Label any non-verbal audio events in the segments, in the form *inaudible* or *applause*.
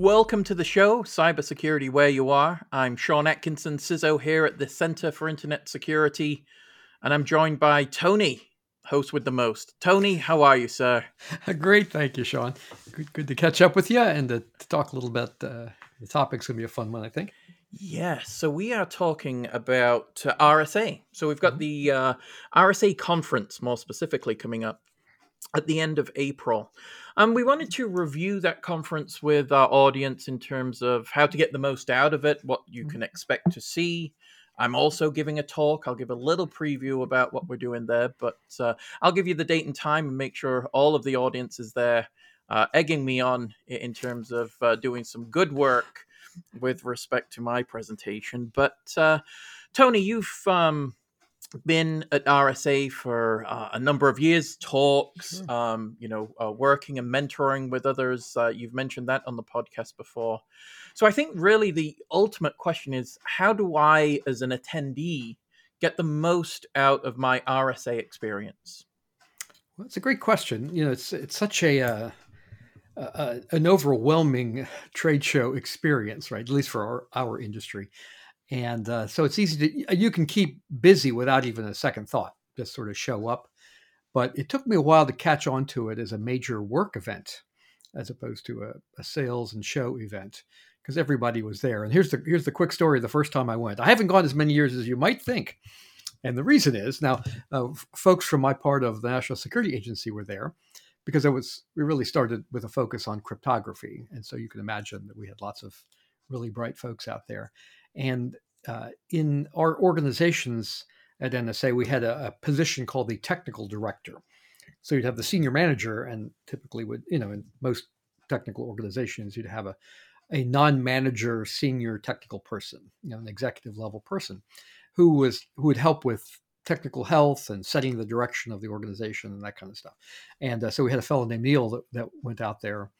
Welcome to the show, Cybersecurity Where You Are. I'm Sean Atkinson, CISO here at the Center for Internet Security, and I'm joined by Tony, host with the most. Tony, how are you, sir? *laughs* Great, thank you, Sean. Good, good to catch up with you and to, to talk a little bit. Uh, the topic's gonna be a fun one, I think. Yes, so we are talking about uh, RSA. So we've got mm-hmm. the uh, RSA conference, more specifically, coming up at the end of April. And we wanted to review that conference with our audience in terms of how to get the most out of it, what you mm-hmm. can expect to see. I'm also giving a talk. I'll give a little preview about what we're doing there, but uh, I'll give you the date and time and make sure all of the audience is there, uh, egging me on in terms of uh, doing some good work with respect to my presentation. But uh, Tony, you've um, been at RSA for uh, a number of years, talks, sure. um, you know, uh, working and mentoring with others. Uh, you've mentioned that on the podcast before. So I think really the ultimate question is how do I, as an attendee, get the most out of my RSA experience? Well, it's a great question. You know, it's it's such a uh, an overwhelming trade show experience, right? At least for our, our industry and uh, so it's easy to you can keep busy without even a second thought just sort of show up. But it took me a while to catch on to it as a major work event as opposed to a, a sales and show event because everybody was there. And here's the here's the quick story the first time i went. I haven't gone as many years as you might think. And the reason is now uh, folks from my part of the national security agency were there because it was we really started with a focus on cryptography. And so you can imagine that we had lots of really bright folks out there and uh, in our organizations at NSA, we had a, a, position called the technical director. So you'd have the senior manager, and typically would, you know, in most technical organizations, you'd have a, a non-manager senior technical person, you know, an executive level person, who was who would help with technical health and setting the direction of the organization and that kind of stuff. And uh, so we had a fellow named Neil that, that went out there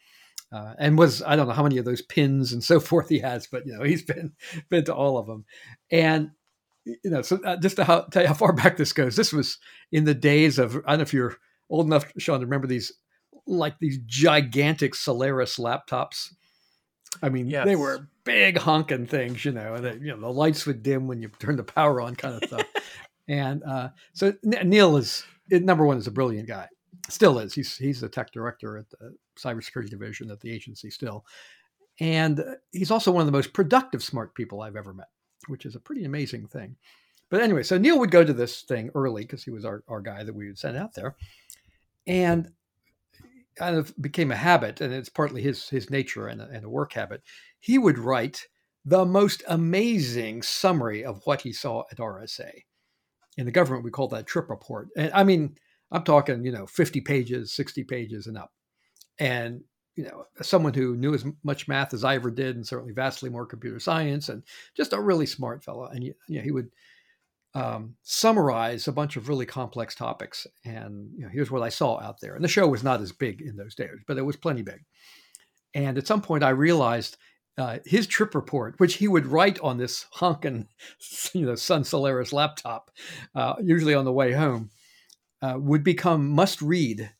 uh, and was I don't know how many of those pins and so *laughs* forth he has, but you know he's been *laughs* been to all of them, and you know so uh, just to how, tell you how far *laughs* back this goes. This was in the days of I don't know if you're old enough, Sean, to remember these like these gigantic Solaris laptops. I mean, yes. they were big honking things, you know, and they, you know the lights would dim when you turn the power on, kind of stuff. and uh, so Neil is number one is a brilliant guy, still is. He's he's the tech director at the cybersecurity division at the agency still, and uh, he's also one of the most productive smart people I've ever met, which is a pretty amazing thing. But anyway, so Neil would go to this thing early because he was our, our guy that we would send out there, and uh, kind of became a habit, and it's partly his his nature and a, and a work habit. He would write the most amazing summary of what he saw at RSA. In the government, we call that trip report. And I mean, I'm talking, you know, 50 pages, 60 pages and up. And, you know, someone who knew as much math as I ever did, and certainly vastly more computer science, and just a really smart fellow. And, you know, he would um, summarize a bunch of really complex topics. And, you know, here's what I saw out there. And the show was not as big in those days, but it was plenty big. And at some point, I realized uh, his trip report, which he would write on this honking, *laughs* you know, Sun Solaris laptop, uh, usually on the way home, uh, would become must read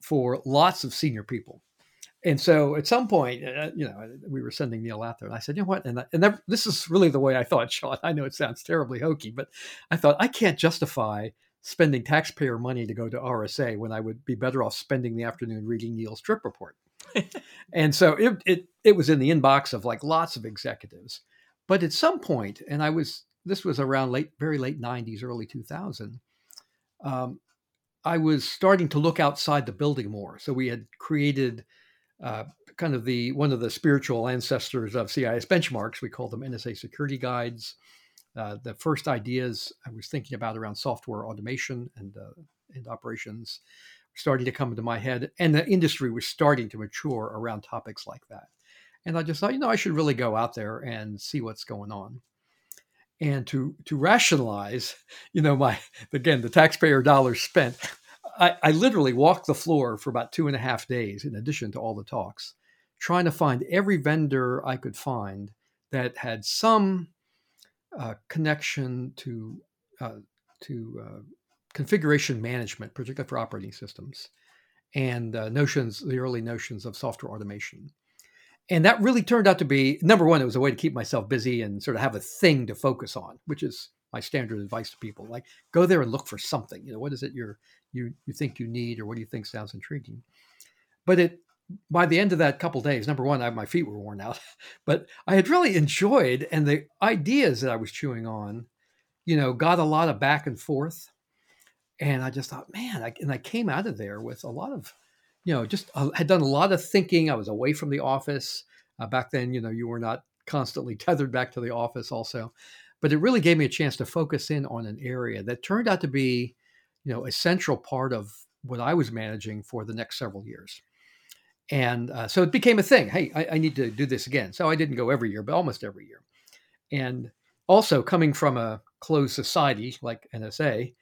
for lots of senior people. And so at some point, uh, you know, we were sending Neil out there, and I said, you know what? And, and that, this is really the way I thought, *laughs* Sean. I know it sounds terribly hokey, but I thought I can't justify spending taxpayer money to go to RSA when I would be better off spending the afternoon reading Neil's trip report. *laughs* and so it, it it was in the inbox of like lots of executives. But at some point, and I was this was around late, very late '90s, early 2000. Um, I was starting to look outside the building more. So we had created uh, kind of the one of the spiritual ancestors of CIS benchmarks. We call them NSA security guides. Uh, the first ideas I was thinking about around software automation and uh, and operations starting to come into my head, and the industry was starting to mature around topics like that. And I just thought, you know, I should really go out there and see what's going on. And to to rationalize, you know, my again the taxpayer dollars spent, I, I literally walked the floor for about two and a half days, in addition to all the talks, trying to find every vendor I could find that had some uh, connection to uh, to uh, configuration management, particularly for operating systems, and uh, notions, the early notions of software automation. And that really turned out to be number one, it was a way to keep myself busy and sort of have a thing to focus on, which is my standard advice to people. Like go there and look for something. You know, what is it you're you you think you need or what do you think sounds intriguing? But it by the end of that couple days, number one, I, my feet were worn out, *laughs* but I had really enjoyed and the ideas that I was chewing on, you know, got a lot of back and forth and I just thought, man, I, and I came out of there with a lot of, you know, just uh, had done a lot of thinking. I was away from the office uh, back then. You know, you were not constantly *laughs* tethered back to the office, also, but it really gave me a chance to focus in on an area that turned out to be, you know, a central part of what I was managing for the next several years. And uh, so it became a thing. Hey, I, I need to do this again. So I didn't go every year, but almost every year. And also coming from a closed society like NSA,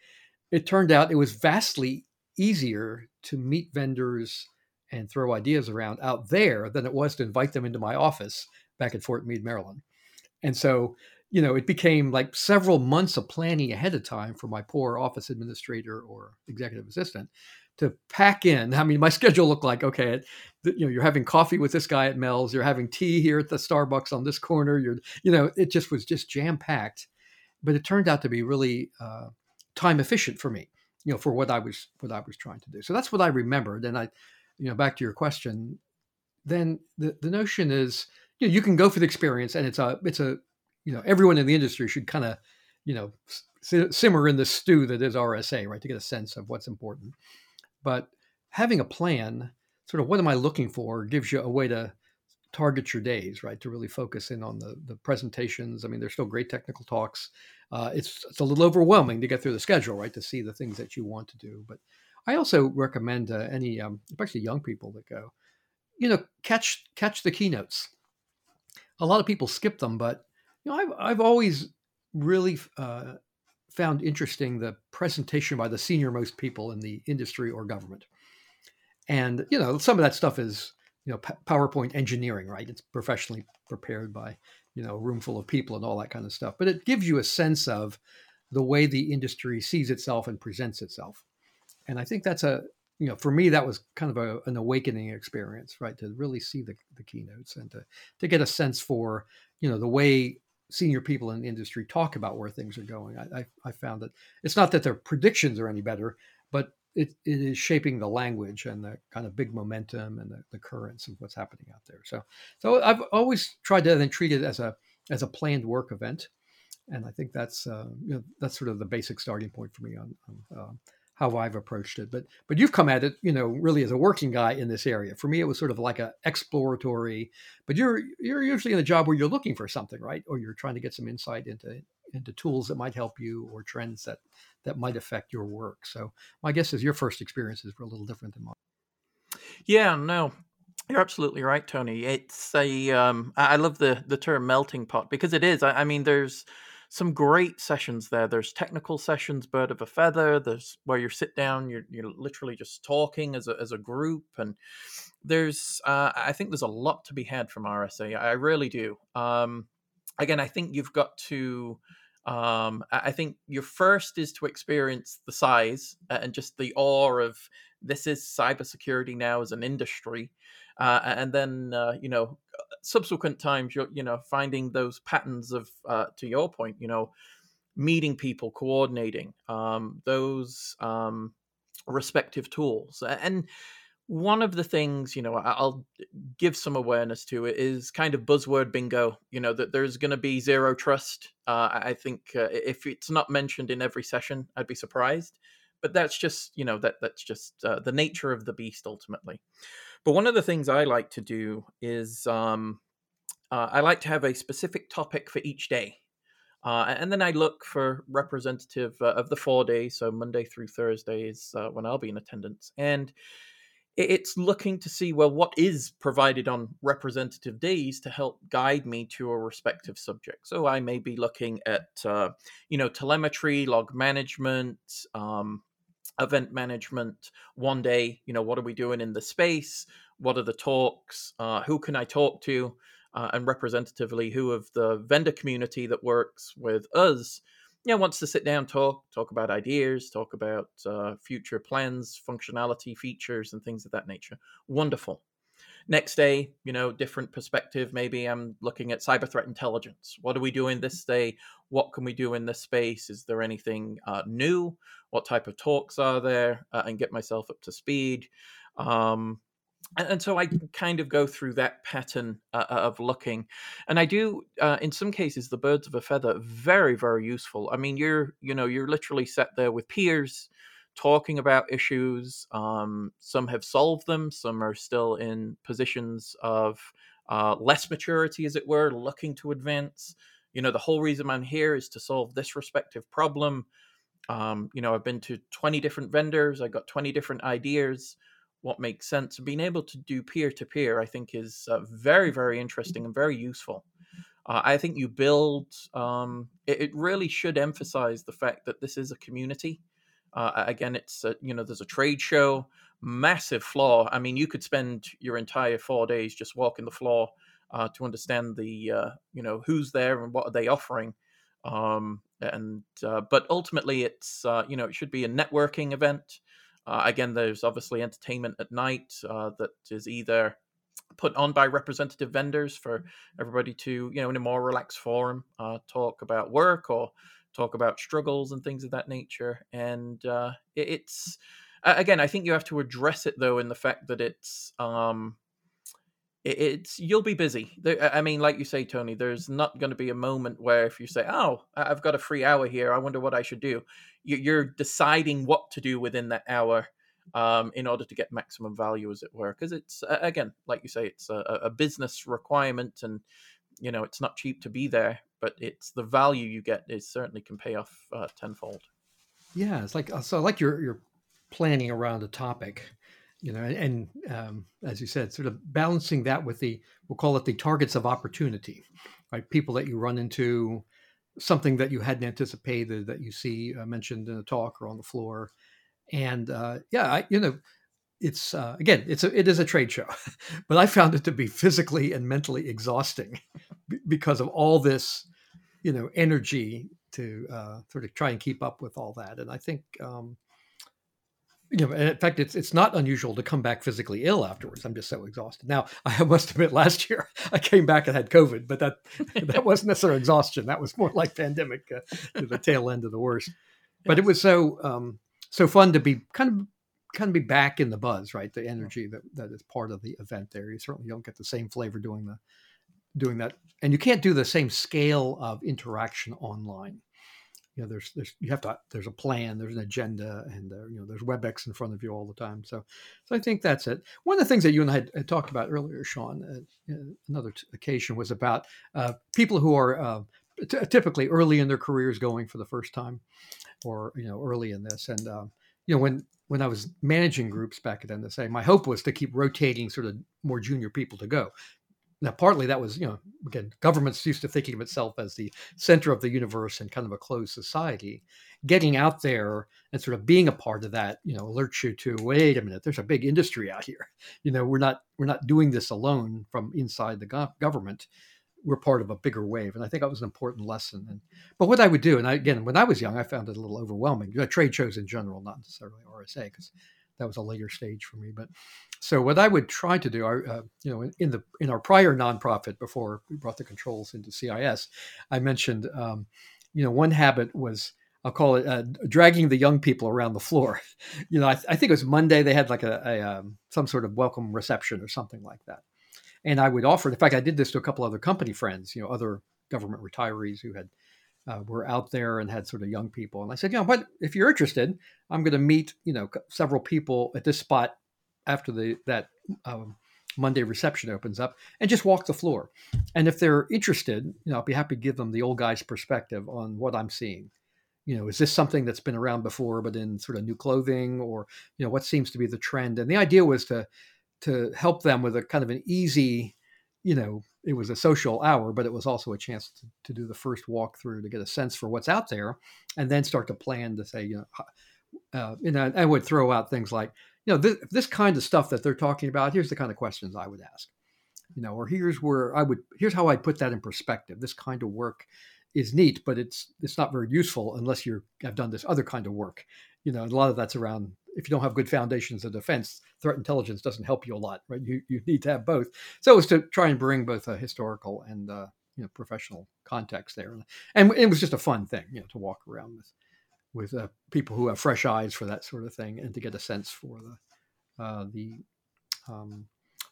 it turned out it was vastly easier to meet vendors and throw ideas around out there than it was to invite them into my office back at Fort Meade, Maryland. And so, you know, it became like several months of planning ahead of time for my poor office administrator or executive assistant to pack in. I mean, my *laughs* schedule looked like okay, you know, you're having coffee with this guy at Mel's, you're having tea here at the Starbucks on this corner. You're, you know, it just was just jam packed. But it turned out to be really uh, time efficient for me, you know, for what I was what I was trying to do. So that's what I remembered. And I, you know, back to your question, then the, the notion is, you know, you can go for the experience and it's a it's a you know, everyone in the industry should kind of, you know, simmer in the stew that is RSA, right, to get a sense of what's important. But having a plan, sort of what am I looking for, gives you a way to target your days, right? To really focus in on the the presentations. I mean, there's still great technical talks. Uh, it's it's a little overwhelming to get through the schedule, right? To see the things that you want to do. But I also recommend uh, any, um, especially young people that go, you know, catch catch the keynotes. A lot of people skip them, but you know, I've I've always really uh, found interesting the presentation by the senior most people in the industry or government. And you know, some of that stuff is you know PowerPoint engineering, right? It's professionally prepared by you know room full of people and all that kind of stuff. But it gives you a sense of the way the industry sees itself and presents itself. And I think that's a you know for me that was kind of a, an awakening experience, right? To really see the, the keynotes and to to get a sense for you know the way senior people in the industry talk about where things are going. I, I, I found that it's not that their predictions are any better, but it, it is shaping the language and the kind of big momentum and the, the currents of what's happening out there. So, so I've always tried to then treat it as a as a planned work event, and I think that's uh, you know that's sort of the basic starting point for me on, on uh, how I've approached it. But but you've come at it, you know, really as a working guy in this area. For me, it was sort of like a exploratory. But you're you're usually in a job where you're looking for something, right? Or you're trying to get some insight into into tools that might help you or trends that that might affect your work. So my guess is your first experiences were a little different than mine. Yeah, no, you're absolutely right, Tony. It's a um, I love the the term melting pot because it is. I, I, mean, there's some great sessions there. There's technical sessions, bird of a feather. There's where you sit down, you're you're literally just talking as a as a group, and there's uh, I think there's a lot to be had from RSA. I really do. Um, again, I think you've got to um, I think your first is to experience the size and just the awe of this is cybersecurity now as an industry, uh, and then uh, you know subsequent times you're you know finding those patterns of uh, to your point you know meeting people coordinating um, those um, respective tools and one of the things you know i'll give some awareness to it is kind of buzzword bingo you know that there's going to be zero trust uh, i think uh, if it's not mentioned in every session i'd be surprised but that's just you know that that's just uh, the nature of the beast ultimately but one of the things i like to do is um, uh, i like to have a specific topic for each day uh, and then I look for representative uh, of the four days, so Monday through Thursday is when I'll be in attendance. And it's looking to see well what is provided on representative days to help guide me to a respective subject. So i may be looking at uh, you know telemetry log management um, event management one day you know what are we doing in the space? What are the talks? Uh, who can i talk to? Uh, and representatively who of the vendor community that works with us you know, wants to sit down, talk, talk about ideas, talk about uh, future plans, functionality, features, and things of that nature. Wonderful. Next day, you know, different perspective. Maybe I'm looking at cyber threat intelligence. What are we doing this day? What can we do in this space? Is there anything uh, new? What type of talks are there? Uh, and get myself up to speed. Um, and, so I kind of go through that pattern uh, uh, of looking, and I do uh, in some cases the birds of a feather very very useful. I mean, you're you know you're literally sat there with peers talking about issues. Um, some have solved them, some are still in positions of uh, less maturity, as it were, looking to advance. You know, the whole reason I'm here is to solve this respective problem. Um, you know, I've been to 20 different vendors, I got 20 different ideas what makes sense. Being able to do peer to peer, I think, is uh, very, very interesting and very useful. Uh, I think you build. Um, it, it, really should emphasize the fact that this is a community. Uh, again, it's a, you know there's a trade show, massive floor. I mean, you could spend your entire four days just walking the floor uh, to understand the uh, you know who's there and what are they offering. Um, and uh, but ultimately, it's you know it should be a networking event. Uh, again, there's obviously entertainment at night uh, that is either put on by representative vendors for everybody to, you know, in a more relaxed forum, uh, talk about work or talk about struggles and things of that nature. And uh, it, it's again, I think you have to address it though in the fact that it's um, it's you'll be busy. I mean, like you say, Tony, there's not going to be a moment where if you say, "Oh, I've got a free hour here. I wonder what I should do," you're deciding what to do within that hour um, in order to get maximum value, as it were. Because it's again, like you say, it's a, a, business requirement, and you know it's not cheap to be there, but it's the value you get is certainly can pay off uh, tenfold. Yeah, it's like so. Like you're you're planning around a topic you know, and um, as you said, sort of balancing that with the we'll call it the targets of opportunity, right? People that you run into, something that you hadn't anticipated that you see uh, mentioned in a talk or on the floor, and uh, yeah, I, you know, it's uh, again, it's a it is a trade show, *laughs* but I found it to be physically and mentally exhausting *laughs* because of all this, you know, energy to uh, sort of try and keep up with all that, and I think. Um, you know, in fact, it's it's not unusual to come back physically ill afterwards. I'm just so exhausted. Now, *laughs* I must admit, last year I came back and had COVID, but that *laughs* that wasn't necessarily exhaustion. That was more like pandemic, uh, the tail end of the worst. But it was so um, so fun to be kind of kind of be back in the buzz, right? The energy that that is part of the event. There, you certainly don't get the same flavor doing the doing that, and you can't do the same scale of interaction online you know there's there's you have to there's a plan there's an agenda and uh, you know there's webex in front of you all the time. So so i think that's it. One of the things that you and i had, had talked about earlier sean uh, another t- occasion was about uh, people who are uh, t- typically early in their careers going for the first time or you know early in this. And um, you know when when I was managing groups back at NSA, my hope was to keep rotating sort of more junior people to go now, partly that was, you know, again, governments used to thinking of itself as the center of the universe and kind of a closed society. Getting out there and sort of being a part of that, you know, alerts you to wait a minute, there's a big industry out here. *laughs* You know, we're not we're not doing this alone from inside the go- government. We're part of a bigger wave, and I think that was an important lesson. And but what I would do, and I, again, when I was young, I found it a little overwhelming. You know, trade shows in general, not necessarily RSA, because that was a later stage for me. But so what I would try to do, uh, you know, in, in, the in our prior nonprofit before we brought the controls into CIS, I mentioned, um, you know, one habit was I'll call it uh, dragging the young people around the floor. *laughs* you know, I, I, think it was Monday they had like a, a um, some sort of welcome reception or something like that, and I would offer. In fact, I did this to a couple other company friends, you know, other government retirees who had uh, were out there and had sort of young people. And I said, you know, what if you're interested, I'm going to meet, you know, several people at this spot after the that um, Monday reception opens up and just walk the floor. And if they're interested, you know, I'll be happy to give them the old guy's perspective on what I'm seeing. you know, is this something that's been around before, but in sort of new clothing, or you know, what seems to be the trend? And the idea was to to help them with a kind of an easy, you know, it was a social hour, but it was also a chance to, to do the first walkthrough to get a sense for what's out there, and then start to plan to say, you know, uh, you know, I would throw out things like, you know, this, this kind of stuff that they're talking about. Here's the kind of questions I would ask, you know, or here's where I would, here's how I'd put that in perspective. This kind of work is neat, but it's it's not very useful unless you have done this other kind of work. You know, a lot of that's around if you don't have good foundations of defense, threat intelligence doesn't help you a lot, right? You you need to have both. So it was to try and bring both a historical and uh, you know professional context there, and it was just a fun thing, you know, to walk around with with uh, people who have fresh eyes for that sort of thing, and to get a sense for the uh, the um,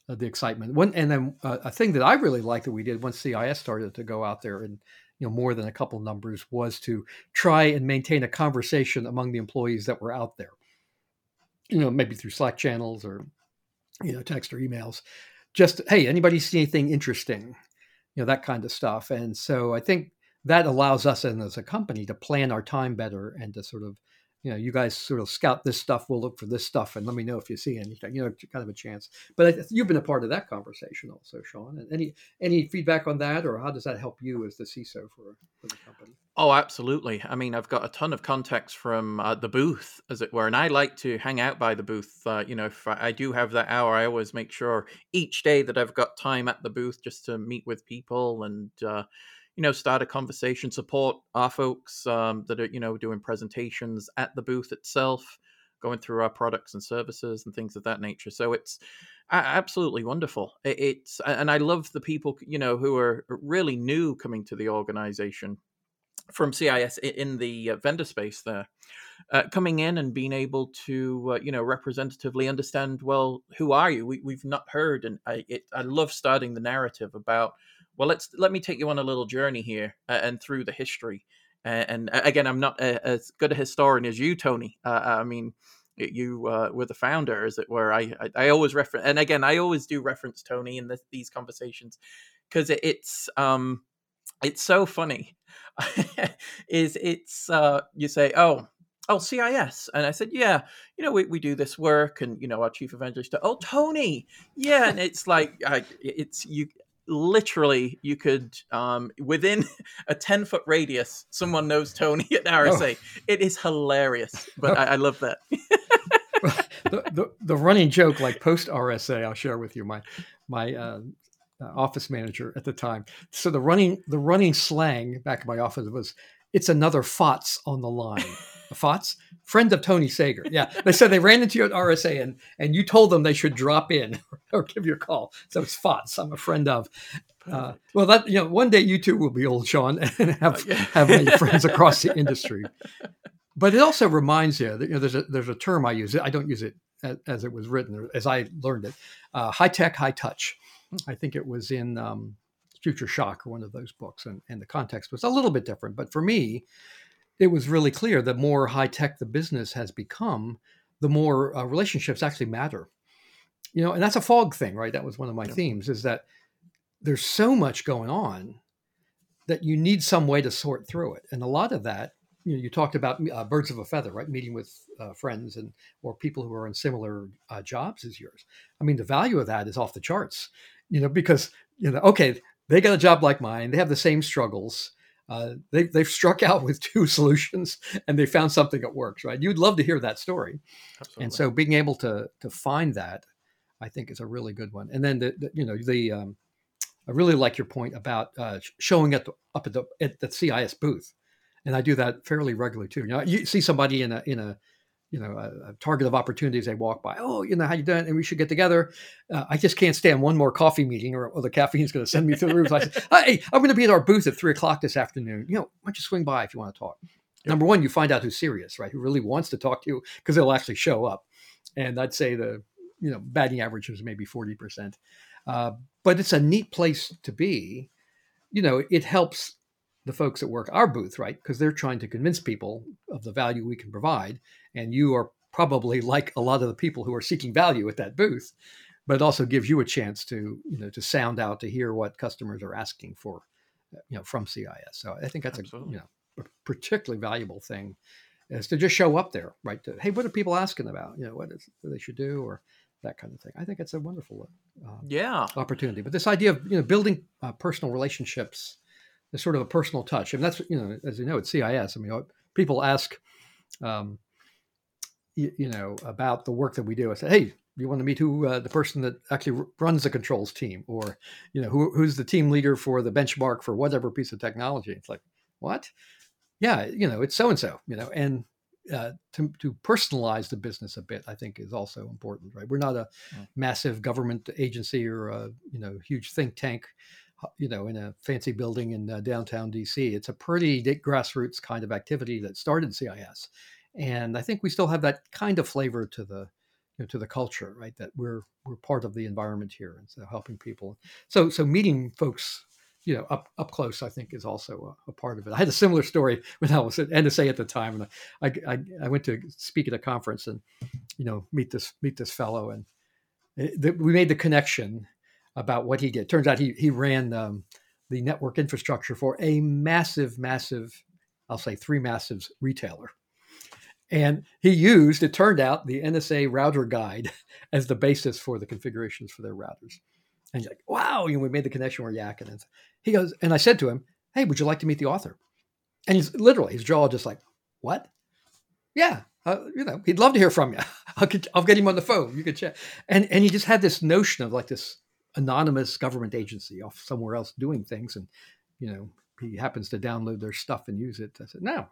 uh, the excitement. One and then uh, a thing that I really liked that we did once CIS started to go out there and you know more than a couple numbers was to try and maintain a conversation among the employees that were out there you know maybe through slack channels or you know text or emails. Just hey anybody see anything interesting? You know that kind of stuff. And so i think that allows us and as a company to plan our time better and to sort of you know, you guys sort of scout this stuff. We'll look for this stuff, and let me know if you see anything. You know, kind of a chance. But you've been a part of that conversation also, Sean. And any any feedback on that, or how does that help you as the CISO for, for the company? Oh, absolutely. I mean, I've got a ton of context from uh, the booth, as it were, and I like to hang out by the booth. Uh, you know, if I do have that hour, I always make sure each day that I've got time at the booth just to meet with people and. Uh, you know, start a conversation, support our folks um, that are, you know, doing presentations at the booth itself, going through our products and services and things of that nature. So it's absolutely wonderful. It's, and I love the people, you know, who are really new coming to the organization from CIS in the uh, vendor space there, uh, coming in and being able to, uh, you know, representatively understand, well, who are you? We, we've not heard. And I, it, I love starting the narrative about, well, let's let me take you on a little journey here uh, and through the history. Uh, and again, I'm not as good a historian as you, Tony. Uh, I mean, you uh, were the founder, as it were. I, I, I always reference, and again, I always do reference Tony in these conversations because it, it's um, it's so funny. *laughs* is it's uh, you say, oh, oh CIS, and I said, yeah, you know, we, we do this work, and you know, our chief evangelist, oh Tony, yeah, and it's like I, it's you literally you could um, within *laughs* a 10 foot radius someone knows tony at rsa oh. it is hilarious but I, I, love that *laughs* the, the, the, running joke like post rsa i'll share with you my my uh, uh, office manager at the time so the running the running slang back in my office was it's another FOTS on the line. *laughs* FOTS, friend of Tony Sager. Yeah, they said they ran into you at RSA and and you told them they should drop in *laughs* or give you a call. So it's FOTS. I'm a friend of. Uh, well, that you know, one day you too will be old, Sean, *laughs* and have have many *laughs* friends across the industry. But it also reminds you that you know, there's a there's a term I use. I don't use it as, as it was written, as I learned it. Uh, high tech, high touch. I think it was in um, Future Shock or one of those books, and, and the context was a little bit different. But for me, it was really clear that more high tech the business has become, the more uh, relationships actually matter. You know, and that's a fog thing, right? That was one of my yeah. themes is that there's so much going on that you need some way to sort through it. And a lot of that, you know, you talked about uh, birds of a feather, right? Meeting with uh, friends and or people who are in similar uh, jobs as yours. I mean, the value of that is off the charts, you know, because you know, okay, they got a job like mine. They have the same struggles. Uh, they, they've struck *laughs* out with two solutions and they found something that works, right? You'd love to hear that story. Absolutely. And so being able to, to find that, I think is a really good one. And then the, the you know, the, um, I really like your point about uh, showing at the, up at the, at the CIS booth. And I do that fairly regularly too. You know, you see somebody in a, in a, you know, a, a, target of opportunities they walk by. Oh, you know, how you doing? And we should get together. Uh, I just can't stand one more coffee meeting, or, or the is going to send me through the roof. I say, *laughs* hey, I'm going to be at our booth at three o'clock this afternoon. You know, why don't you swing by if you want to talk? Yep. Number one, you find out who's serious, right? Who really wants to talk to you because they'll actually show up. And I'd say the you know batting average is maybe forty percent, uh, but it's a neat place to be. You know, it helps the folks that work our booth, right? Because they're trying to convince people of the value we can provide. And you are probably like a lot of the people who are seeking value at that booth, but it also gives you a chance to, you know, to sound out, to hear what customers are asking for, you know, from CIS. So I think that's Absolutely. a, you know, particularly valuable thing is to just show up there, right? To, hey, what are people asking about? You know, what is what they should do or that kind of thing. I think it's a wonderful uh, yeah opportunity. But this idea of you know building uh, personal relationships, is sort of a personal touch. I mean, that's you know, as you know, at CIS. I mean, people ask, um, you, you, know, about the work that we do. I say, hey, you want to meet who uh, the person that actually runs the controls team, or you know, who, who's the team leader for the benchmark for whatever piece of technology? It's like, what? Yeah, you know, it's so and so. You know, and uh, to, to personalize the business a bit, I think is also important, right? We're not a mm. massive government agency or a you know huge think tank, you know, in a fancy building in uh, downtown DC. It's a pretty grassroots kind of activity that started CIS, and I think we still have that kind of flavor to the you know, to the culture, right? That we're we're part of the environment here, and so helping people. So so meeting folks you know, up up close, I think is also a, a, part of it. I had a similar story *laughs* when I was at NSA at the time, and I, I, I went to speak at a conference and you know meet this meet this fellow, and it, we made the connection about what he did. Turns out he he ran um, the network infrastructure for a massive, massive, I'll say three massives retailer. And he used, it turned out, the NSA router guide *laughs* as the basis for the configurations for their routers. And he's like, wow, you know, we made the connection, we're yakking. And he goes, and I said to him, hey, would you like to meet the author? And he's literally, his jaw just like, what? Yeah, uh, you know, he'd love to hear from you. *laughs* I'll get, I'll get him on the phone. You could chat. And, and he just had this notion of like this anonymous government agency off somewhere else doing things. And, you know, he happens to download their stuff and use it. I said, no,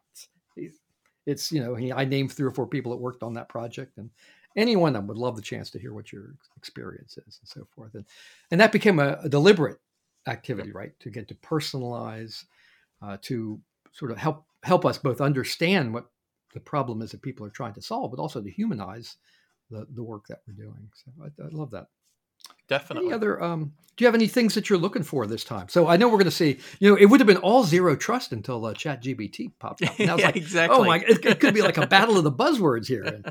it's, it's you know, he, I named three or four people that worked on that project. And anyone of them would love the chance to hear what your experience is and so forth. And, and that became a, a deliberate activity, right? To get to personalize, uh, to sort of help help us both understand what the problem is that people are trying to solve, but also to humanize the, the work that we're doing. So I, I love that. Definitely. Any other? Um, do you have any things that you're looking for this time? So I know we're going to see. You know, it would have been all zero trust until uh, Chat GPT popped up. *laughs* And I was yeah, like, exactly. Oh my! It, it, could be like a battle of the buzzwords here. And,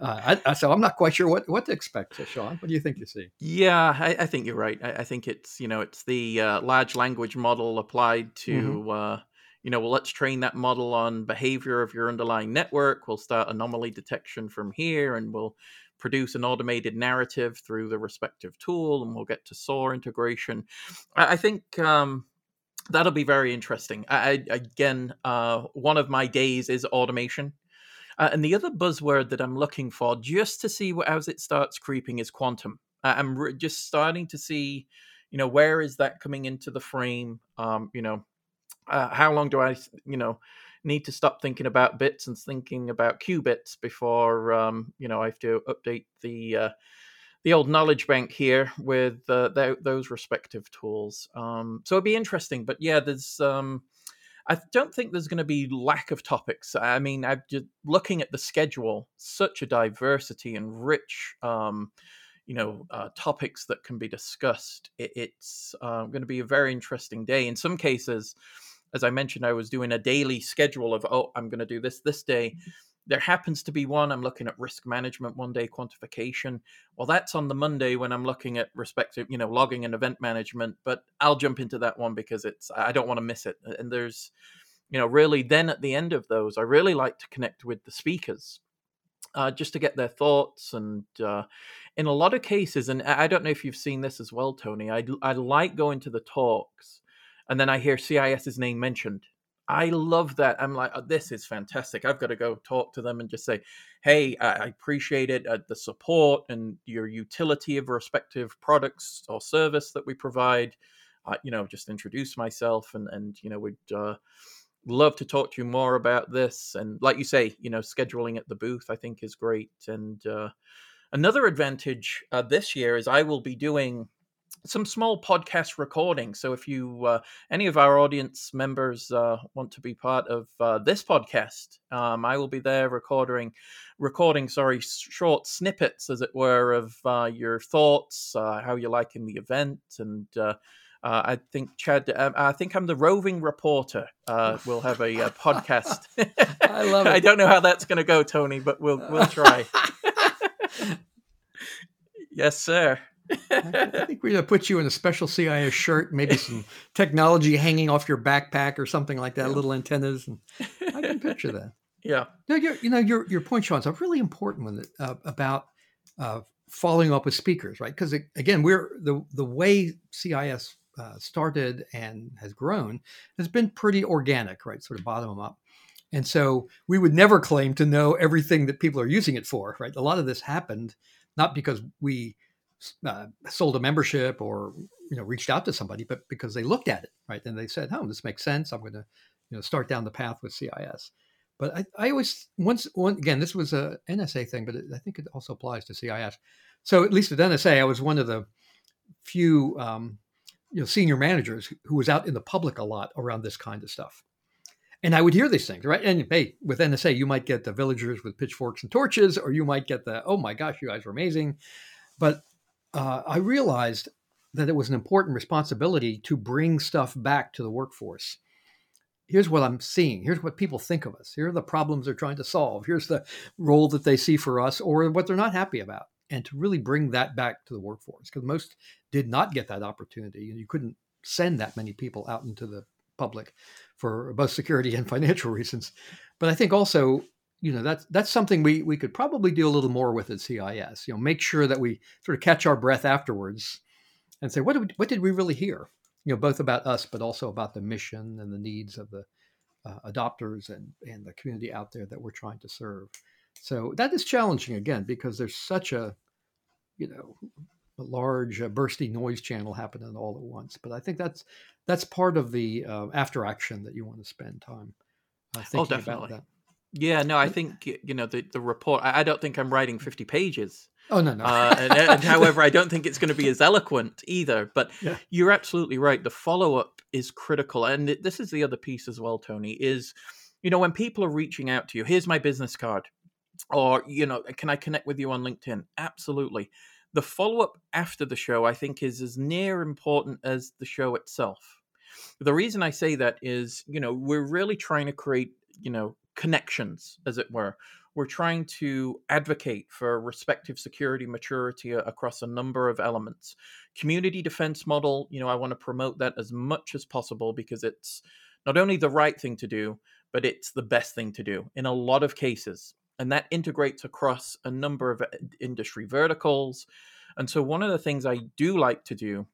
uh, I, so I'm not quite sure what what to expect. So Sean, what do you think you see? Yeah, I, I think you're right. I, I, think it's you know it's the uh, large language model applied to. Mm-hmm. Uh, you know, well, let's train that model on behavior of your underlying network. We'll start anomaly detection from here, and we'll produce an automated narrative through the respective tool, and we'll get to SOAR integration. I, think um, that'll be very interesting. I, again, uh, one of my days is automation. Uh, and the other buzzword that I'm looking for, just to see what, as it starts creeping, is quantum. I'm re- just starting to see, you know, where is that coming into the frame? Um, you know, uh, how long do I, you know, need to stop thinking about bits and thinking about qubits before um, you know I have to update the uh, the old knowledge bank here with uh, th- those respective tools. Um, so it'd be interesting, but yeah, there's. Um, I don't think there's going to be lack of topics. I mean, I'm just looking at the schedule, such a diversity and rich, um, you know, uh, topics that can be discussed. It, it's uh, going to be a very interesting day. In some cases, as I mentioned, I was doing a daily schedule of, oh, I'm going to do this this day. Mm-hmm. There happens to be one I'm looking at risk management one day, quantification. Well, that's on the Monday when I'm looking at respective, you know, logging and event management. But I'll jump into that one because it's I don't want to miss it. And there's, you know, really then at the end of those, I really like to connect with the speakers uh, just to get their thoughts. And uh, in a lot of cases, and I don't know if you've seen this as well, Tony, I, I like going to the talks and then I hear CIS's name mentioned. I love that. I'm like, oh, this is fantastic. I've got to go talk to them and just say, hey, I appreciate it, uh, the support and your utility of respective products or service that we provide. Uh, you know, just introduce myself and and you know we'd uh, love to talk to you more about this. And like you say, you know, scheduling at the booth I think is great. And uh, another advantage uh, this year is I will be doing some small podcast recording. So if you, uh, any of our audience members, uh, want to be part of uh, this podcast, um, I will be there recording, recording, sorry, short snippets, as it were, of uh, your thoughts, uh, how you're liking the event, and. Uh, I think Chad. Um, I think I'm the roving reporter. *laughs* we'll have a, a podcast. *laughs* I love *laughs* it. I don't know how that's going to go, Tony, but we'll we'll try. yes, sir. I think we're gonna put you in a special CIS shirt, maybe some *laughs* technology hanging off your backpack or something like that, yeah. little antennas, and I can picture that. *laughs* Yeah. No, you you know your your point, Sean, is a really important one that, uh, about uh, following up with speakers, right? Because again, we're the the way CIS uh, started and has grown has been pretty organic, right? Sort of bottom up. And so we would never claim to know everything that people are using it for, right? A lot of this happened not because we uh, sold a membership or you know reached out to somebody, but because they looked at it, right? And they said, "Oh, this makes sense. I'm going to you know start down the path with CIS." But I, I always once one again, this was a NSA thing, but it, I think it also applies to CIS. So at least at NSA, I was one of the few um, you know senior managers who was out in the public a lot around this kind of stuff. And I would hear these things, right? And hey, with NSA, you might get the villagers with pitchforks and torches, or you might get the, oh my gosh, you guys are amazing. But uh, I realized that it was an important responsibility to bring stuff back to the workforce. Here's what I'm seeing. Here's what people think of us. Here are the problems they're trying to solve. Here's the role that they see for us or what they're not happy about. And to really bring that back to the workforce, because most did not get that opportunity. You couldn't send that many people out into the public for both security and *laughs* financial reasons. But I think also, you know, that's that's something we we could probably do a little more with at CIS. You know, make sure that we sort of catch our breath afterwards and say, what did we, what did we really hear? You know, both about us, but also about the mission and the needs of the uh, adopters and and the community out there that we're trying to serve. So that is challenging again because there's such a, you know, a large uh, bursty noise channel happening all at once. But I think that's that's part of the uh, after action that you want to spend time uh, oh, thinking oh, definitely. about that. Yeah, no, I think you know the the report. I, I don't think I'm writing 50 pages. Oh no, no. uh, and, and, however, I don't think it's going to be *laughs* as eloquent either. But yeah. you're absolutely right. The follow up is critical, and it, this is the other piece as well, Tony. Is you know when people are reaching out to you, here's my business card, or you know, can I connect with you on LinkedIn? Absolutely the follow up after the show, I think, is as near important as the show itself. The reason I say that is, you know, we're really trying to create, you know, connections, as it were. We're trying to advocate for respective security maturity across a number of elements. Community defense model, you know, I want to promote that as much as possible because it's not only the right thing to do, but it's the best thing to do in a lot of cases and that integrates across a number of uh, industry verticals. And so, one of the things I do like to do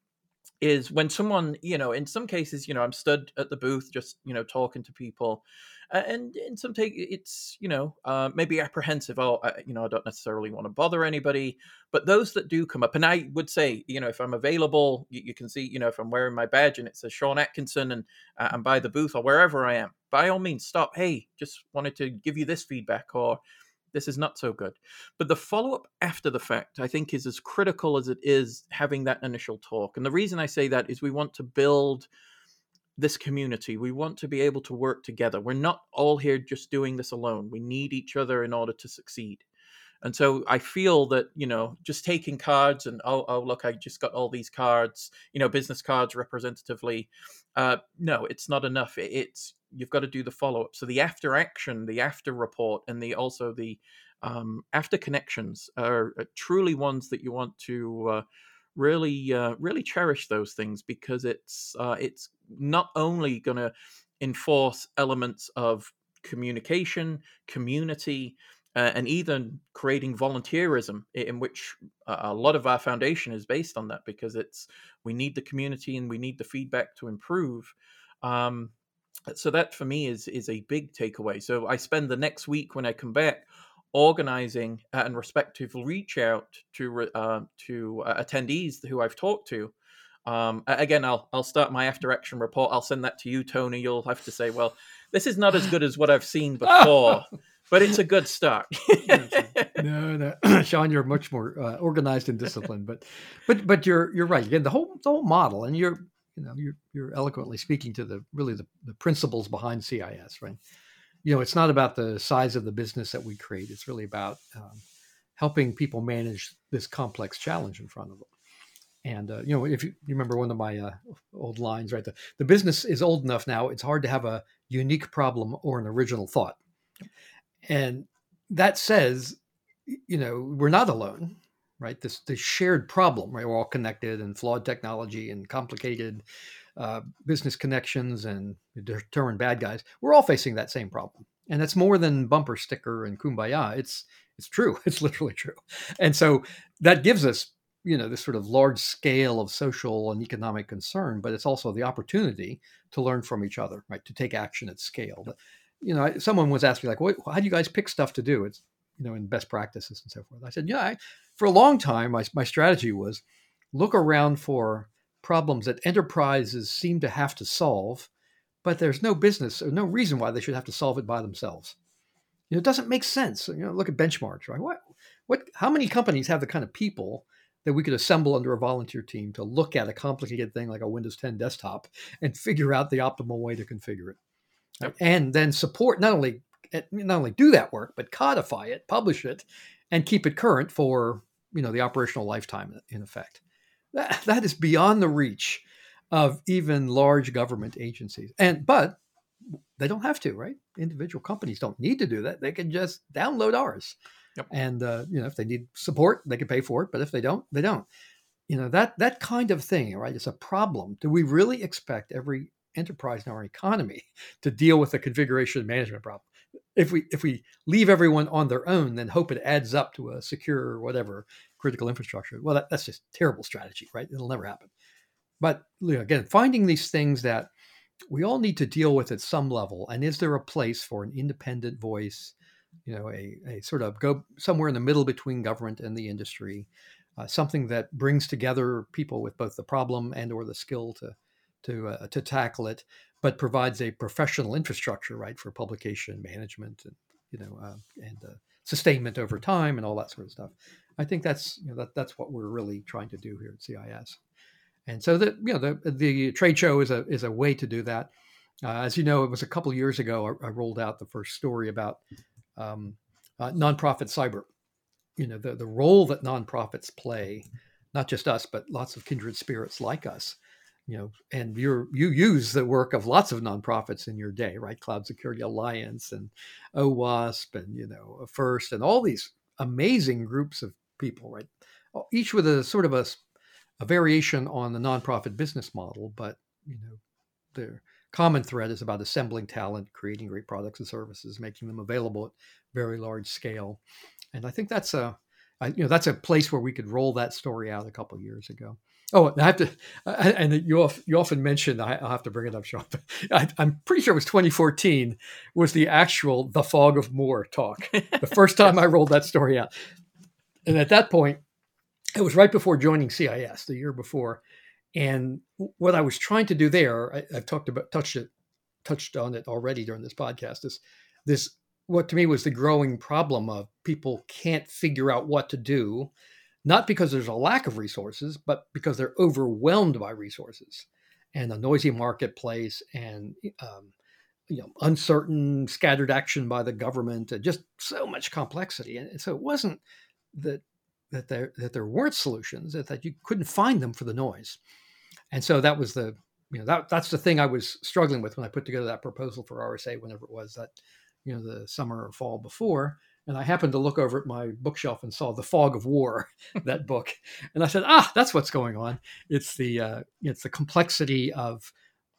is when someone, you know, in some cases, you know, I'm stood at the booth just, you know, talking to people, and in some take it's, you know, uh, maybe apprehensive. Oh, I, you know, I don't necessarily want to bother anybody, but those that do come up, and I would say, you know, if I'm available, you, you can see, you know, if I'm wearing my badge and it says Sean Atkinson, and uh, I'm by the booth or wherever I am, by all means, stop. Hey, just wanted to give you this feedback, or this is not so good. But the follow up after the fact, I think, is as critical as it is having that initial talk. And the reason I say that is we want to build this community. We want to be able to work together. We're not all here just doing this alone. We need each other in order to succeed. And so I feel that, you know, just taking cards and, oh, oh look, I just got all these cards, you know, business cards representatively. Uh, no, it's not enough. It's you've got to do the follow up. So the after action, the after report, and the also the um, after connections are, are, truly ones that you want to uh, really uh, really cherish those things because it's uh, it's not only going to enforce elements of communication, community. Uh, and even creating volunteerism in which a lot of our foundation is based on that because it's we need the community and we need the feedback to improve um, so that for me is is a big takeaway so i spend the next week when i come back organizing and respective reach out to uh, to uh, attendees who i've talked to um, again i'll i'll start my after action report i'll send that to you tony you'll have to say well this is not as good as what i've seen *laughs* before but it's a good start *laughs* no no *clears throat* sean you're much more uh, organized and disciplined but but but you're you're right again the whole the whole model and you're you know you're you're eloquently speaking to the really the, the principles behind CIS, right? You know, it's not about the size of the business that we create. It's really about um, helping people manage this complex challenge in front of them. And uh, you know, if you, you, remember one of my uh, old lines, right? The, the business is old enough now; it's hard to have a unique problem or an original thought. And that says, you know, we're not alone right? This this shared problem, right? We're all connected and flawed technology and complicated uh, business connections and determined bad guys. We're all facing that same problem, and that's more than bumper sticker and kumbaya. It's it's true. *laughs* It's literally true, and so that gives us you know this sort of large scale of social and economic concern, but it's also the opportunity to learn from each other, right? To take action at scale. But, you know, someone was asking like, "What? How do you guys pick stuff to do?" It's you know, in best practices and so forth. I said, yeah, I, for a long time, my, my strategy was look around for problems that enterprises seem to have to solve, but there's no business or no reason why they should have to solve it by themselves. You know, it doesn't make sense. You know, look at benchmarks, right? What, what, how many companies have the kind of people that we could assemble under a volunteer team to look at a complicated thing like a Windows 10 desktop and figure out the optimal way to configure it? Uh, yep. And then support not only eh, not only do that work, but codify it, publish it, and keep it current for you know the operational lifetime in effect. That, that is beyond the reach of even large government agencies. And but they don't have to, right? Individual companies don't need to do that. They can just download ours. Yep. And uh, you know, if they need support, they can pay for it. But if they don't, they don't. You know that that kind of thing, right? It's a problem. Do we really expect every enterprise in our economy *laughs* to deal with the configuration management problem? if we if we leave everyone on their own, then hope it adds up to a secure whatever critical infrastructure. Well, that, that's just terrible strategy, right? It'll never happen. But you know, again, finding these things that we all need to deal with at some level, and is there a place for an independent voice? You know, a, a sort of go somewhere in the middle between government and the industry, uh, something that brings together people with both the problem and or the skill to to uh, to tackle it, but provides a professional infrastructure, right, for publication management and you know uh, and uh, sustainment over time and all that sort of stuff. I think that's you know that that's what we're really trying to do here at CIS. And so the you know the the trade show is a is a way to do that. Uh, as you know, it was a couple years ago I, I, rolled out the first story about um, uh, nonprofit cyber. You know the the role that nonprofits play, not just us, but lots of kindred spirits like us you know, and you you use the work of lots of nonprofits in your day, right? Cloud Security Alliance and OWASP and you know First and all these amazing groups of people, right? Each with a sort of a, a variation on the nonprofit business model, but you know, their common thread is about assembling talent, creating great products and services, making them available at very large scale, and I think that's a you know that's a place where we could roll that story out a couple years ago. Oh, I have to, *laughs* and you you often mention I, will have to bring it up, Sean. *laughs* I, am pretty sure it was 2014 was the actual the fog of war talk. The first *laughs* time I rolled that story out, and at that point, it was right before joining CIS the year before, and what I was trying to do there, I, have talked about touched it touched on it already during this podcast. Is this what to me was the growing problem of people can't figure out what to do not because there's a lack of resources, but because they're overwhelmed by resources and a noisy marketplace and um, you know uncertain scattered action by the government and just so much complexity and so it wasn't that that there that there weren't solutions that, that you couldn't find them for the noise and so that was the you know that that's the thing i was struggling with when i put together that proposal for rsa whenever it was that you know the summer or fall before and I happened to look over at my bookshelf and saw The Fog of War, *laughs* that book, and I said, "Ah, that's what's going on. It's the uh, it's the complexity of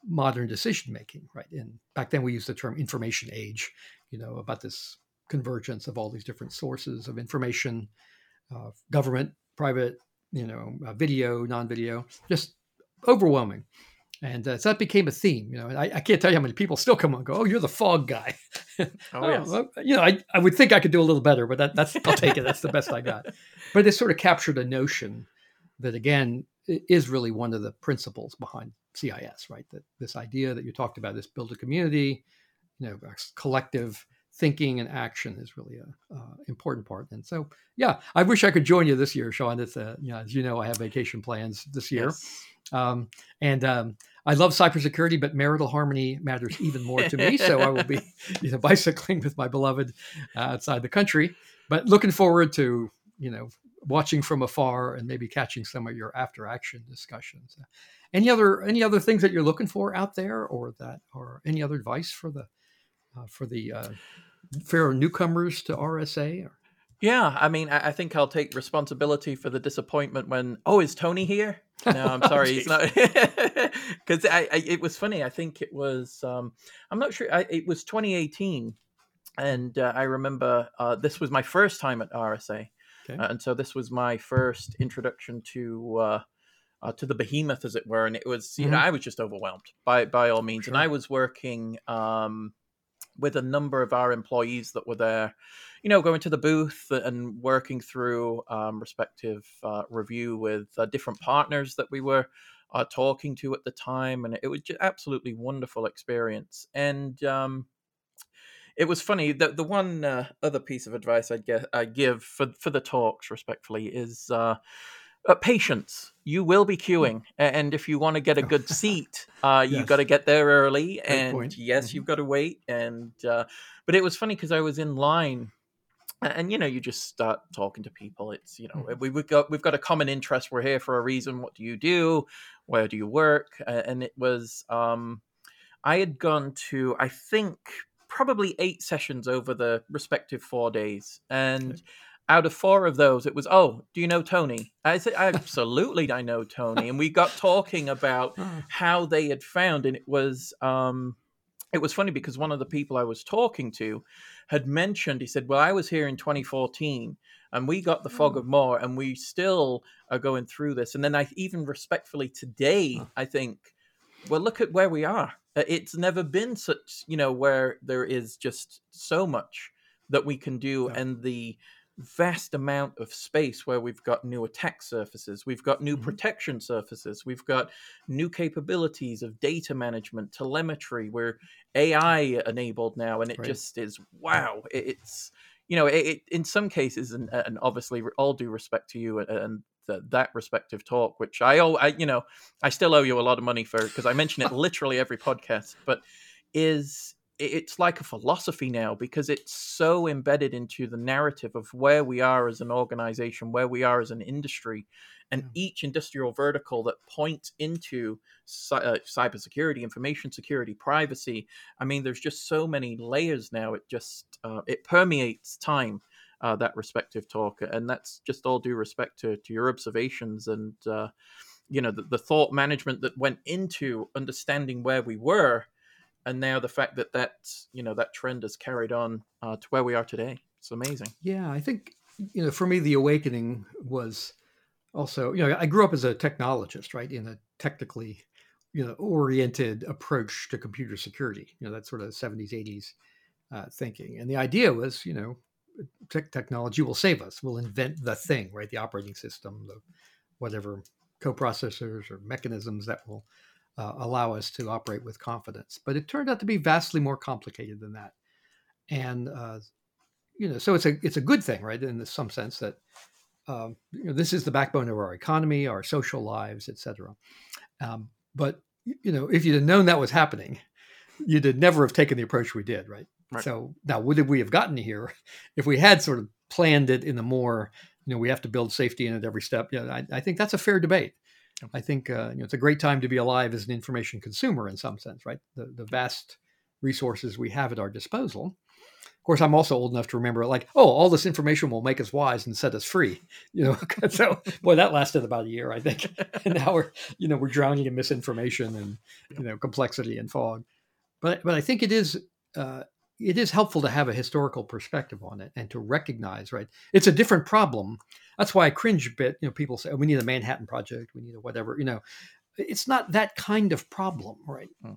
modern decision making, right?" And back then we used the term information age, you know, about this convergence of all these different sources of information, uh, government, private, you know, uh, video, non-video, just overwhelming. And uh, so that became a theme. You know, I, I, can't tell you how many people still come and go, "Oh, you're the fog guy." oh, *laughs* oh yes. well, you know, I, I would think I could do a little better, but that, that's I'll take it. That's the best I got. *laughs* But it sort of captured a notion that, again, is really one of the principles behind CIS, right? That this idea that you talked about, this build a community, you know, collective thinking and action is really a uh, important part. And so, yeah, I wish I could join you this year, Sean. It's uh, you know, as you know, I have vacation plans this year. Yes. Um, and um, I love cybersecurity, but marital harmony matters even more to me. So I will be, you know, *laughs* bicycling with my beloved uh, outside the country, but looking forward to, you know, watching from afar and maybe catching some of your after action discussions. Any other any other things that you're looking for out there, or that, or any other advice for the uh, for the uh, fair newcomers to RSA? Or? Yeah, I mean, I, I think I'll take responsibility for the disappointment when, oh, is Tony here? No, I'm *laughs* sorry, he's not. Because *laughs* I, I, it was funny. I think it was. Um, I'm not sure. I, it was 2018 and uh, I remember uh, this was my first time at RSA, okay. uh, and so this was my first introduction to uh, uh, to the behemoth, as it were. And it was, you mm-hmm. know, I was just overwhelmed by by all means. Sure. And I was working um, with a number of our employees that were there, you know, going to the booth and working through um, respective uh, review with different partners that we were. talking to at the time, and it was just absolutely wonderful experience. And um, it was funny. that the one uh, other piece of advice I'd get I give for for the talks, respectfully, is uh, uh, patience. You will be hmm. queuing, and if you want to get a good *laughs* seat, uh, yes. you got to get there early. Great and point. yes, mm-hmm. you've got to wait. And uh, but it was funny because I was in line and you know you just start talking to people it's you know mm-hmm. we, we've got we've got a common interest we're here for a reason what do you do where do you work and it was um i had gone to i think probably eight sessions over the respective four days. And okay. out of four of those, it was, oh, do you know Tony? I said, absolutely, I know Tony. And we got talking about oh. *laughs* how they had found, and it was, um, it was funny because one of the people I was talking to had mentioned, he said, Well, I was here in 2014 and we got the fog of war and we still are going through this. And then I even respectfully today, I think, well, look at where we are. Uh, it's never been such you know where there is just so much that we can do yeah. and the vast amount of space where we've got new attack surfaces we've got new mm-hmm. protection surfaces we've got new capabilities of data management telemetry we're ai enabled now and it right. just is wow it's you know it, it, in some cases and, and obviously all due respect to you and, and the, that respective talk, which I, owe, I, you know, I still owe you a lot of money for because I mention it literally every podcast, but is it's like a philosophy now because it's so embedded into the narrative of where we are as an organization, where we are as an industry, and each industrial vertical that points into uh, cybersecurity, information security, privacy. I mean, there's just so many layers now. It just uh, it permeates time uh, that respective talk, and that's just all due respect to, to your observations and uh, you know the, the, thought management that went into understanding where we were, and now the fact that that you know that trend has carried on uh, to where we are today. It's amazing. Yeah, I think you know for me the awakening was also you know I grew up as a technologist, right, in a technically you know oriented approach to computer security. You know that sort of 70s 80s uh, thinking, and the idea was you know tech technology will save us. We'll invent the thing, right? The operating system, the whatever coprocessors or mechanisms that will uh, allow us to operate with confidence. But it turned out to be vastly more complicated than that. And uh, you know, so it's a it's a good thing, right? In some sense that um, you know, this is the backbone of our economy, our social lives, etc. Um, but you know, if you'd have known that was happening, you'd never have taken the approach we did, right? Right. So now, would we have gotten here *laughs* if we had sort of planned it in a more, you know, we have to build safety in at every step? Yeah, I, I think that's a fair debate. I think uh, you know it's a great time to be alive as an information consumer in some sense, right? The the vast resources we have at our disposal. Of course, I'm also old enough to remember, like, oh, all this information will make us wise and set us free. *laughs* You know, *laughs* so boy, that lasted about a year, I think. *laughs* and now we're, you know, we're drowning in misinformation and you know complexity and fog. But but I think it is uh, it is helpful to have a historical perspective on it and to recognize, right? It's a different problem. That's why I cringe a bit. You know, people say, oh, we need a Manhattan Project, we need a whatever, you know. It's not that kind of problem, right? Hmm.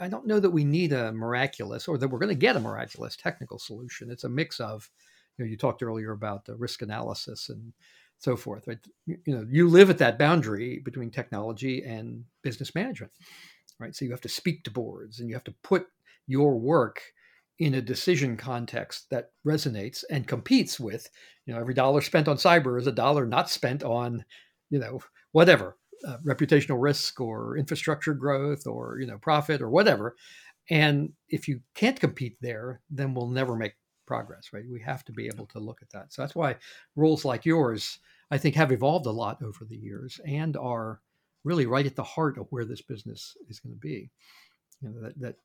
I don't know that we need a miraculous or that we're going to get a miraculous technical solution. It's a mix of, you know, you talked earlier about the risk analysis and so forth, right? You, you know, you live at that boundary between technology and business management, right? So you have to speak to boards and you have to put your work in a decision context that resonates and competes with, you know, every dollar spent on cyber is a dollar not spent on, you know, whatever uh, reputational risk or infrastructure growth or you know profit or whatever. And if you can't compete there, then we'll never make progress, right? We have to be able to look at that. So that's why rules like yours, I think, have evolved a lot over the years and are really right at the heart of where this business is going to be. You know, that, that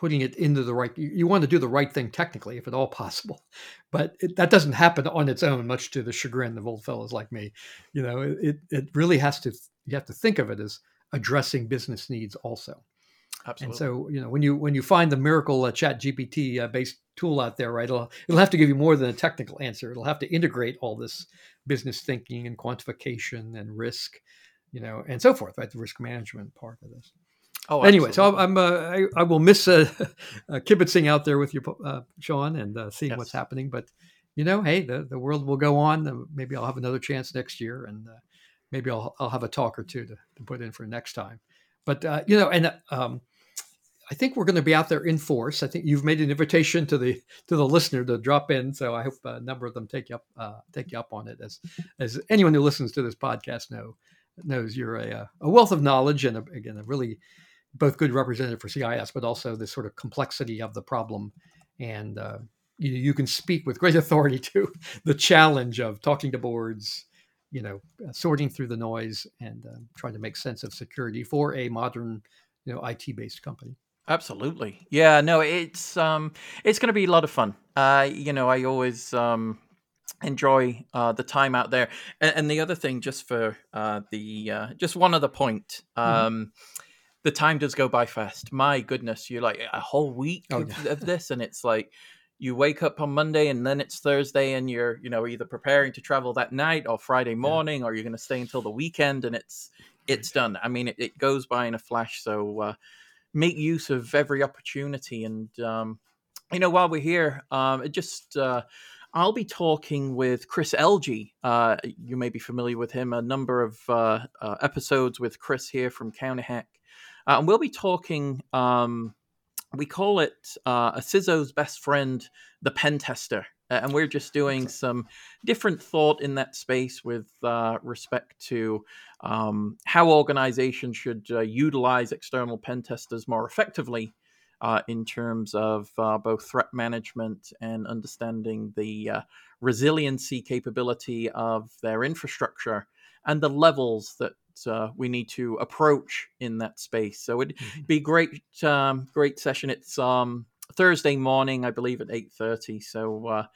putting it into the right you, want to do the right thing technically if at all possible *laughs* but it, that doesn't happen on its own much to the chagrin of old fellows like me you know it, it really has to you have to think of it as addressing business needs also Absolutely. and so you know when you when you find the miracle uh, ChatGPT uh, based tool out there, right? It'll it'll have to give you more than a technical answer. It'll have to integrate all this business thinking and quantification and risk, you know, and so forth, right? The risk management part of this. Oh, anyway, so I'm uh, I, I, will miss uh, *laughs* uh, kibitzing out there with you, uh, Sean, and uh, seeing yes. what's happening. But you know, hey, the, the world will go on. Uh, maybe I'll have another chance next year, and uh, maybe I'll I'll have a talk or two to, to put in for next time. But you know, and um, I think we're going to be out there in force. I think you've made an invitation to the to the listener to drop in, so I hope a number of them take you up take you up on it. As as anyone who listens to this podcast know knows, you're a a wealth of knowledge and a, again a really both good representative for CIS, but also the sort of complexity of the problem. And uh, you, you can speak with great *laughs* authority to the challenge of talking to boards, you know, sorting through the noise and uh, trying to make sense of security for a modern, you know, IT based company. Absolutely. Yeah, no, it's um it's going to be a lot of fun. Uh you know, I always um enjoy uh the time out there. And, and the other thing just for uh the uh just one other point. Mm-hmm. Um mm-hmm the time does go by fast. My goodness, you're like a whole week oh, of, of this, and it's like you wake up on Monday and then it's Thursday, and you're you know either preparing to travel that night or Friday morning, yeah. or you're going to stay until the weekend, and it's it's done. I mean, it, it goes by in a flash. So uh, make use of every opportunity, and um, you know while we're here, um, it just. Uh, I'll be talking with Chris Elgee. Uh, you may be familiar with him. A number of uh, uh, episodes with Chris here from CounterHack. Uh, and we'll be talking, um, we call it uh, a CISO's best friend, the pen tester. Uh, and we're just doing some different thought in that space with uh, respect to um, how organizations should uh, utilize external pen testers more effectively uh, in terms of uh, both threat management and understanding the uh, resiliency capability of their infrastructure and the levels that uh, we need to approach in that space. So it'd mm-hmm. be great, um, great session. It's um, Thursday morning, I believe, at eight thirty. So uh,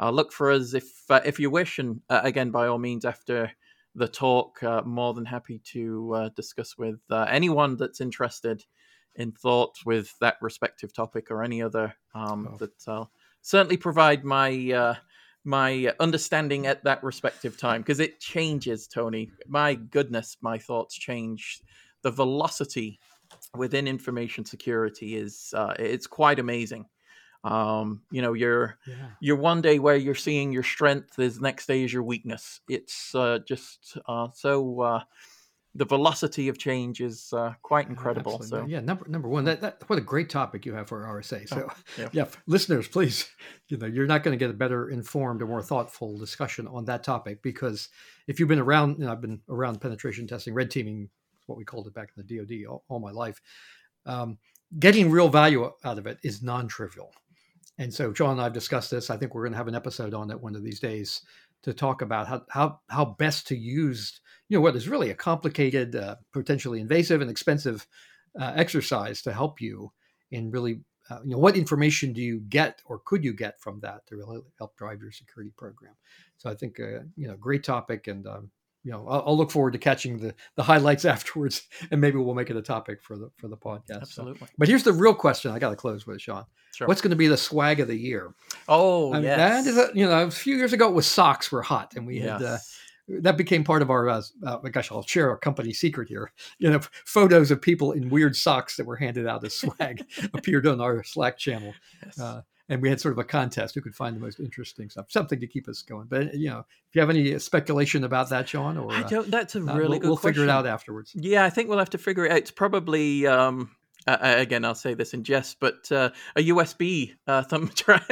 uh, look for us if uh, if you wish, and uh, again, by all means, after the talk, uh, more than happy to discuss with anyone that's interested in thoughts with that respective topic or any other um, oh. that I'll certainly provide my my understanding at that respective time because it changes tony. My goodness my thoughts change. The velocity within information security is uh, it's quite amazing. Um, you know you're yeah. you're one day where you're seeing your strength is next day is your weakness. It's uh, just uh, so uh, the velocity of change is uh, quite incredible. So yeah, number number one, that, that what a great topic you have for RSA. So oh, yeah. yeah. listeners, please, *laughs* you know, you're not going to get a better informed or more thoughtful discussion on that topic because if you've been around, you know, I've been around penetration testing, red teaming, what we called it back in the DoD all, all my life. Um, getting real value out of it is non-trivial. And so Sean and I've discussed this. I think we're going to have an episode on it one of these days to talk about how how how best to use you know what is really a complicated, uh, potentially invasive and expensive uh, exercise to help you in really uh, you know what information do you get or could you get from that to really help drive your security program. So I think uh, you know great topic and. Um, you know, I'll, I'll, look forward to catching the the highlights *laughs* afterwards, and maybe we'll make it a topic for the for the podcast. Absolutely. So, but here's the real question: I got to close with Sean. Sure. What's going to be the swag of the year? Oh, I mean, yes. That is a, you know, a few years ago, it was socks were hot, and we yes. had. Uh, that became part of our uh, uh, gosh i'll share a company secret here you know photos of people in weird socks that were handed out as *laughs* swag appeared on our slack channel yes. uh, and we had sort of a contest who could find the most interesting stuff, something to keep us going. But you know, if you have any speculation about that, Sean, or I uh, don't, that's a uh, really we'll, good. We'll question. figure it out afterwards. Yeah, I think we'll have to figure it out. It's probably. Um, uh, again, I'll say this in jest, but uh, a USB uh, thumb *laughs* drive.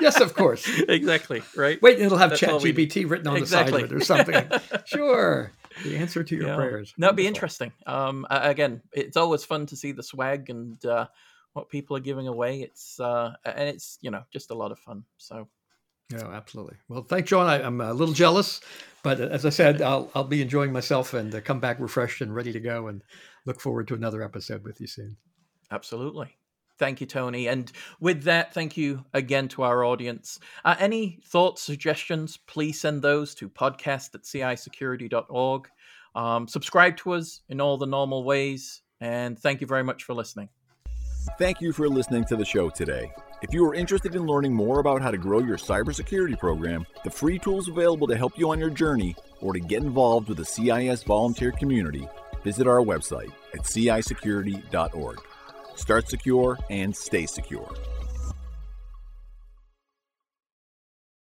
yes, of course. exactly. Right. Wait, it'll have ChatGPT written on exactly. the side of it or something. *laughs* sure. The answer to your yeah. prayers. That'd be interesting. Um, again, it's always fun to see the swag and uh, what people are giving away. It's uh, and it's you know just a lot of fun. So. Yeah, absolutely. Well, thank Sean. I, am a little jealous, but as I said, *laughs* I'll I'll be enjoying myself and uh, come back refreshed and ready to go, and look forward to another episode with you soon. Absolutely. Thank you, Tony. And with that, thank you again to our audience. Uh, any thoughts, suggestions, please send those to podcast at cisecurity.org. Um, subscribe to us in all the normal ways. And thank you very much for listening. Thank you for listening to the show today. If you are interested in learning more about how to grow your cybersecurity program, the free tools available to help you on your journey, or to get involved with the CIS volunteer community, visit our website at cisecurity.org. Start secure and stay secure.